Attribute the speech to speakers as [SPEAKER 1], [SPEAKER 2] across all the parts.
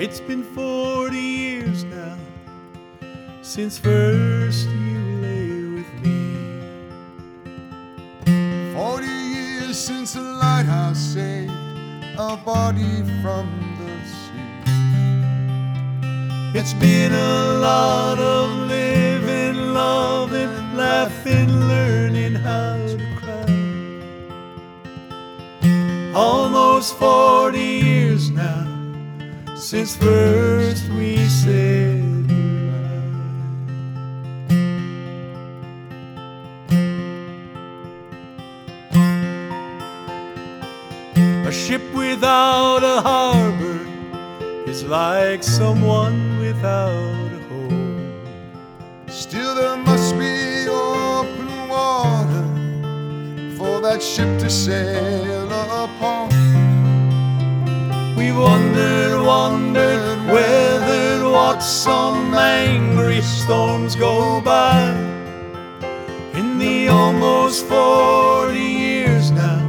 [SPEAKER 1] It's been 40 years now since first you lay with me.
[SPEAKER 2] 40 years since the lighthouse saved a body from the sea.
[SPEAKER 1] It's been a lot of living, loving, laughing, learning how to cry. Almost 40 years now since first we said goodbye. A ship without a harbor is like someone without a home.
[SPEAKER 2] Still, there must be open water for that ship to sail upon.
[SPEAKER 1] We wandered, wandered, weathered, watched some angry storms go by. In the almost 40 years now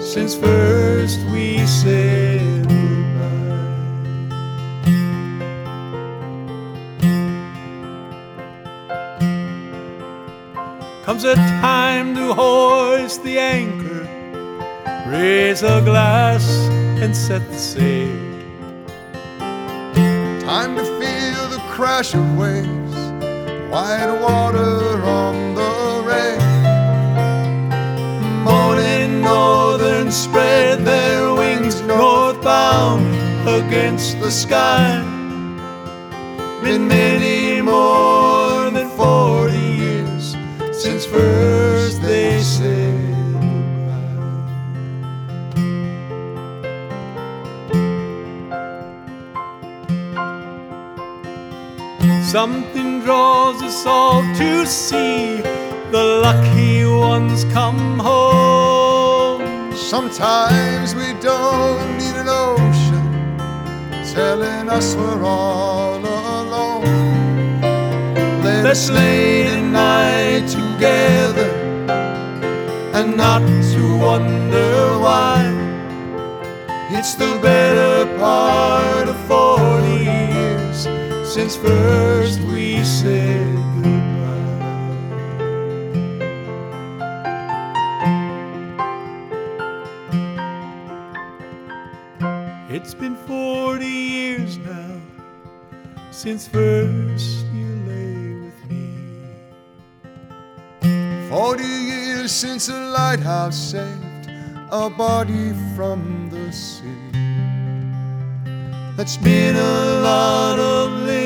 [SPEAKER 1] since first we said goodbye. Comes a time to hoist the anchor, raise a glass and set the sail.
[SPEAKER 2] Time to feel the crash of waves, white water on the rail.
[SPEAKER 1] Morning northern spread their wings northbound against the sky. Been many more Something draws us all to see the lucky ones come home.
[SPEAKER 2] Sometimes we don't need an ocean telling us we're all alone.
[SPEAKER 1] Let's lay the night together and not to wonder why. It's the better part of 40 years since first we said goodbye. It's been 40 years now since first you lay with me.
[SPEAKER 2] 40 years since the lighthouse saved a body from the sea.
[SPEAKER 1] That's been a lot of living,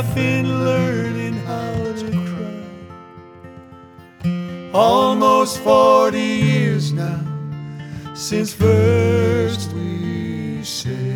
[SPEAKER 1] loving, laughing, learning how to cry. Almost 40 years now since first we said.